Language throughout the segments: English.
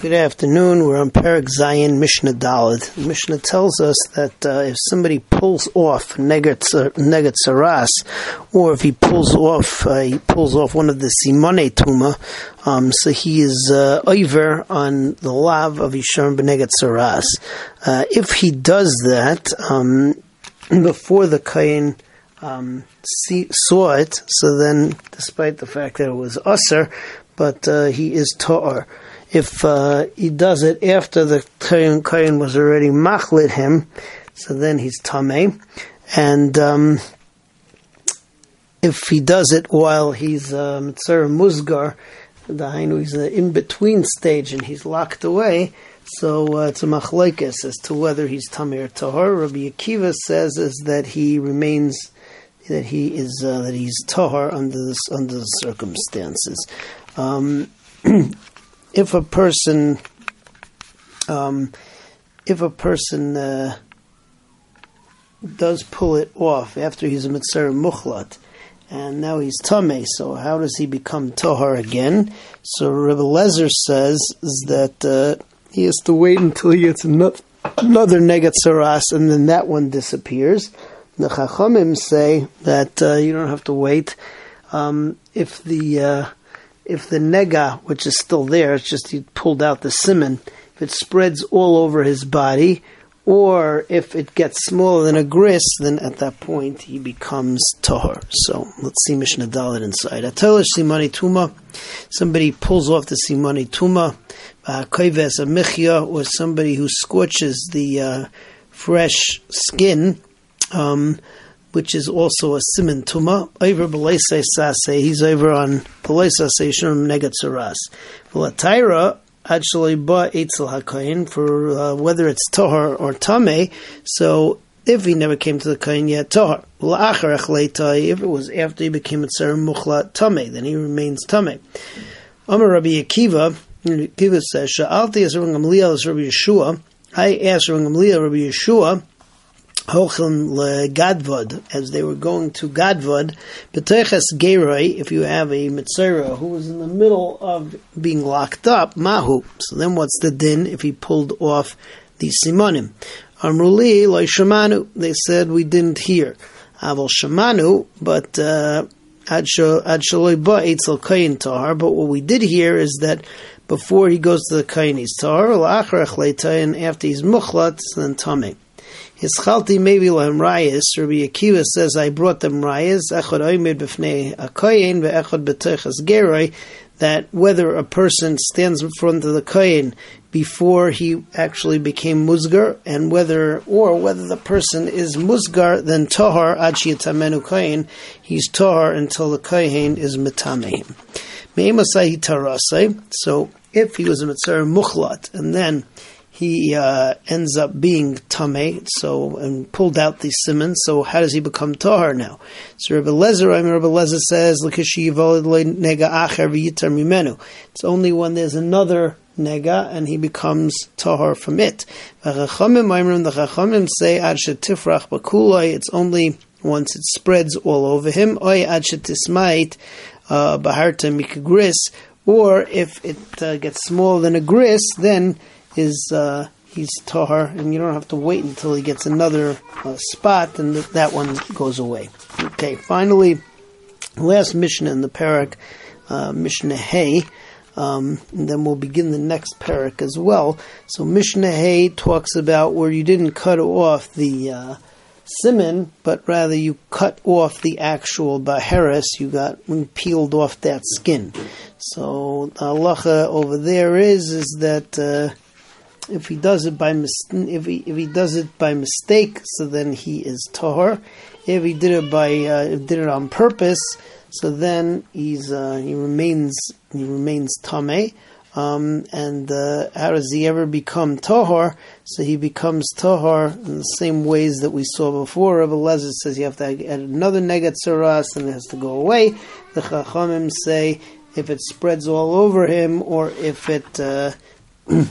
Good afternoon. We're on Perak Zion Mishnah Dalad. Mishnah tells us that uh, if somebody pulls off negat saras, or if he pulls off uh, he pulls off one of the simone tuma, um, so he is uh, over on the lav of Yisharm b'negat saras. Uh, if he does that um, before the kain um, see, saw it, so then, despite the fact that it was usher, but uh, he is ta'ar if uh, he does it after the Kohen was already machlit him, so then he's tameh. And um, if he does it while he's uh, metzora musgar, the hainu he's the in between stage and he's locked away. So uh, it's a machlekes as to whether he's tamir or tahor. Rabbi Akiva says is that he remains that he is uh, that he's tahor under this under the circumstances. Um, if a person, um, if a person uh, does pull it off after he's a metzora muchlat, and now he's tame, so how does he become tahar again? So Rebbe Lezer says is that uh, he has to wait until he gets another, another negat saras, and then that one disappears. The Chachamim say that uh, you don't have to wait. Um, if the uh, if the nega, which is still there, it's just he pulled out the simon, if it spreads all over his body, or if it gets smaller than a gris, then at that point he becomes tahor. So let's see Mishnah Dalit inside. Atelish simani tuma. Somebody pulls off the simani tuma. Koives a michya, or somebody who scorches the uh, fresh skin. Um, which is also a siman tuma. Over b'leisei sase, he's over on b'leisei sase shurim negat saras. V'latayra actually ba etzel hakayin for uh, whether it's tohar or tame. So if he never came to the kain yet, tohar. If it was after he became a tzar muchla tame, then he remains tame. Amar Rabbi Akiva, Akiva says, Sha'alti as Rabbi as Rabbi Yeshua. I asked Rabbi Gamliel, Rabbi Yeshua, Hochim Gadvod, as they were going to Gadvod, B'teches Geroi, if you have a Mitzera who was in the middle of being locked up, Mahu. So then what's the din if he pulled off the Simonim? Amruli Loi Shamanu, they said we didn't hear. Aval Shamanu, but uh, Ad Shaloi Ba Eitzel Kayin Tahar, but what we did hear is that before he goes to the Kayin, he's Tahar, and after he's Mukhlat, then Tameh. Hischalti maybe lahem rayas. Rabbi Akiva says, I brought them rayas. Echad oimed b'fnei akoyin ve'echad b'teichas geroi. That whether a person stands in front of the koyin before he actually became musgar, and whether or whether the person is musgar, then tohar ad tamenu koyin. He's tohar until the koyin is metamehim. Me'emasai tarasai. So if he was a metzora muchlat, and then he uh, ends up being tamei, so and pulled out the simon. So how does he become tahar now? So Rabbi Lezer, I mean, Rabbi Lezer says. It's only when there's another nega and he becomes tahar from it. The chachamim say. It's only once it spreads all over him. Oy ad uh. Or if it uh, gets smaller than a gris, then is uh, he's tahar, and you don't have to wait until he gets another uh, spot, and th- that one goes away. Okay, finally, last mission in the parak, uh, Mishnah Hay. Um, and then we'll begin the next parak as well. So Mishnah Hay talks about where you didn't cut off the uh, simon, but rather you cut off the actual baheris. You got peeled off that skin. So the halacha over there is is that uh, if he does it by mis- if he if he does it by mistake, so then he is tahor. If he did it by uh, did it on purpose, so then he's uh, he remains he remains tame. Um, and uh, how does he ever become tahor? So he becomes tahor in the same ways that we saw before. Rabbi Lezer says you have to add another negat saras and it has to go away. The Chachamim say if it spreads all over him or if it uh,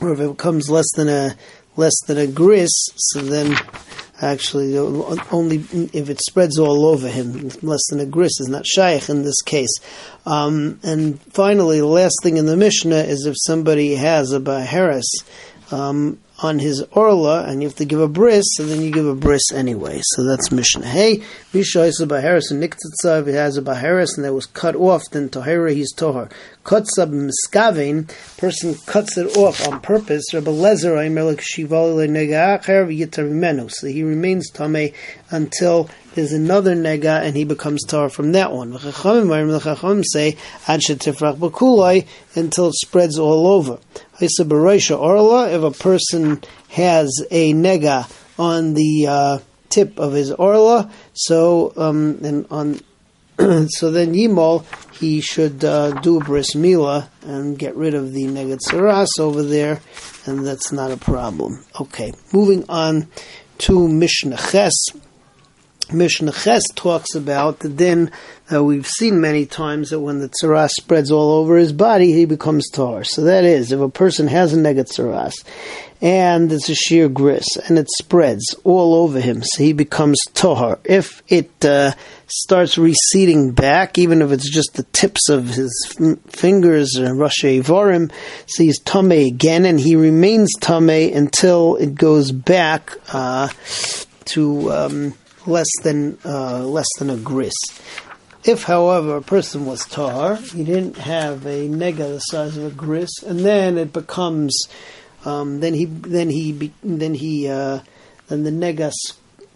or if it becomes less than a less than a gris, so then Actually, only if it spreads all over him, less than a gris is not shaykh in this case. Um, and finally, the last thing in the Mishnah is if somebody has a baharis, um, on his orla, and you have to give a bris, and then you give a bris anyway. So that's Mishnah. Hey, Misha is a baharis and niktitza, if he has a baharis and that was cut off, then tahira he's tohar. Cuts up miskavin, person cuts it off on purpose. Rabbi Lezer, so he remains tame until there's another nega and he becomes tar from that one. The say until it spreads all over. If a person has a nega on the uh, tip of his orla, so um, and on so then Yimol he should uh, do bris mila and get rid of the negat over there, and that's not a problem. Okay, moving on to Mishnah Ches. Mishnah Ches talks about the din that we've seen many times that when the tsaras spreads all over his body, he becomes tar. So that is, if a person has a negat tsaras and it's a sheer gris and it spreads all over him, so he becomes tahar. If it uh, starts receding back, even if it's just the tips of his f- fingers or Rashi Varim, so he's tame again, and he remains tame until it goes back uh, to. Um, less than uh, less than a gris. If, however, a person was tar, he didn't have a nega the size of a gris, and then it becomes, um, then he then he then he uh, then the nega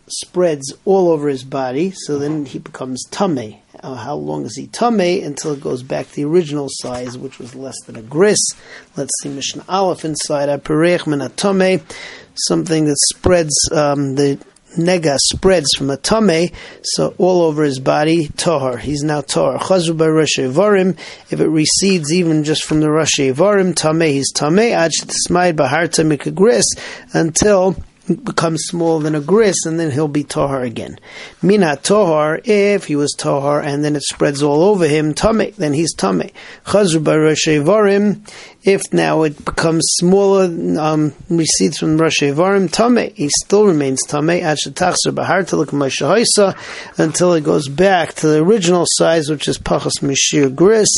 spreads all over his body, so then he becomes tame. Uh, how long is he tame until it goes back to the original size, which was less than a gris? Let's see Mishnah Aleph inside a perech something that spreads um, the nega spreads from a tame, so all over his body, tohar. He's now tohar. Chazru by Rosh Varim. If it recedes even just from the Rosh Varim, tame, he's tame. Ad shetismayid baharta mikagris until becomes smaller than a gris, and then he'll be tohar again. Mina tohar, if he was tohar and then it spreads all over him, tame, then he's tame. Chazru varim, if now it becomes smaller, um, recedes from Rashi varim, tame, he still remains tame, until it goes back to the original size, which is pachas mishir gris,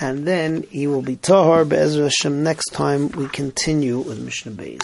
and then he will be tahar. Be'ezra Hashem, next time we continue with Mishnah Beis.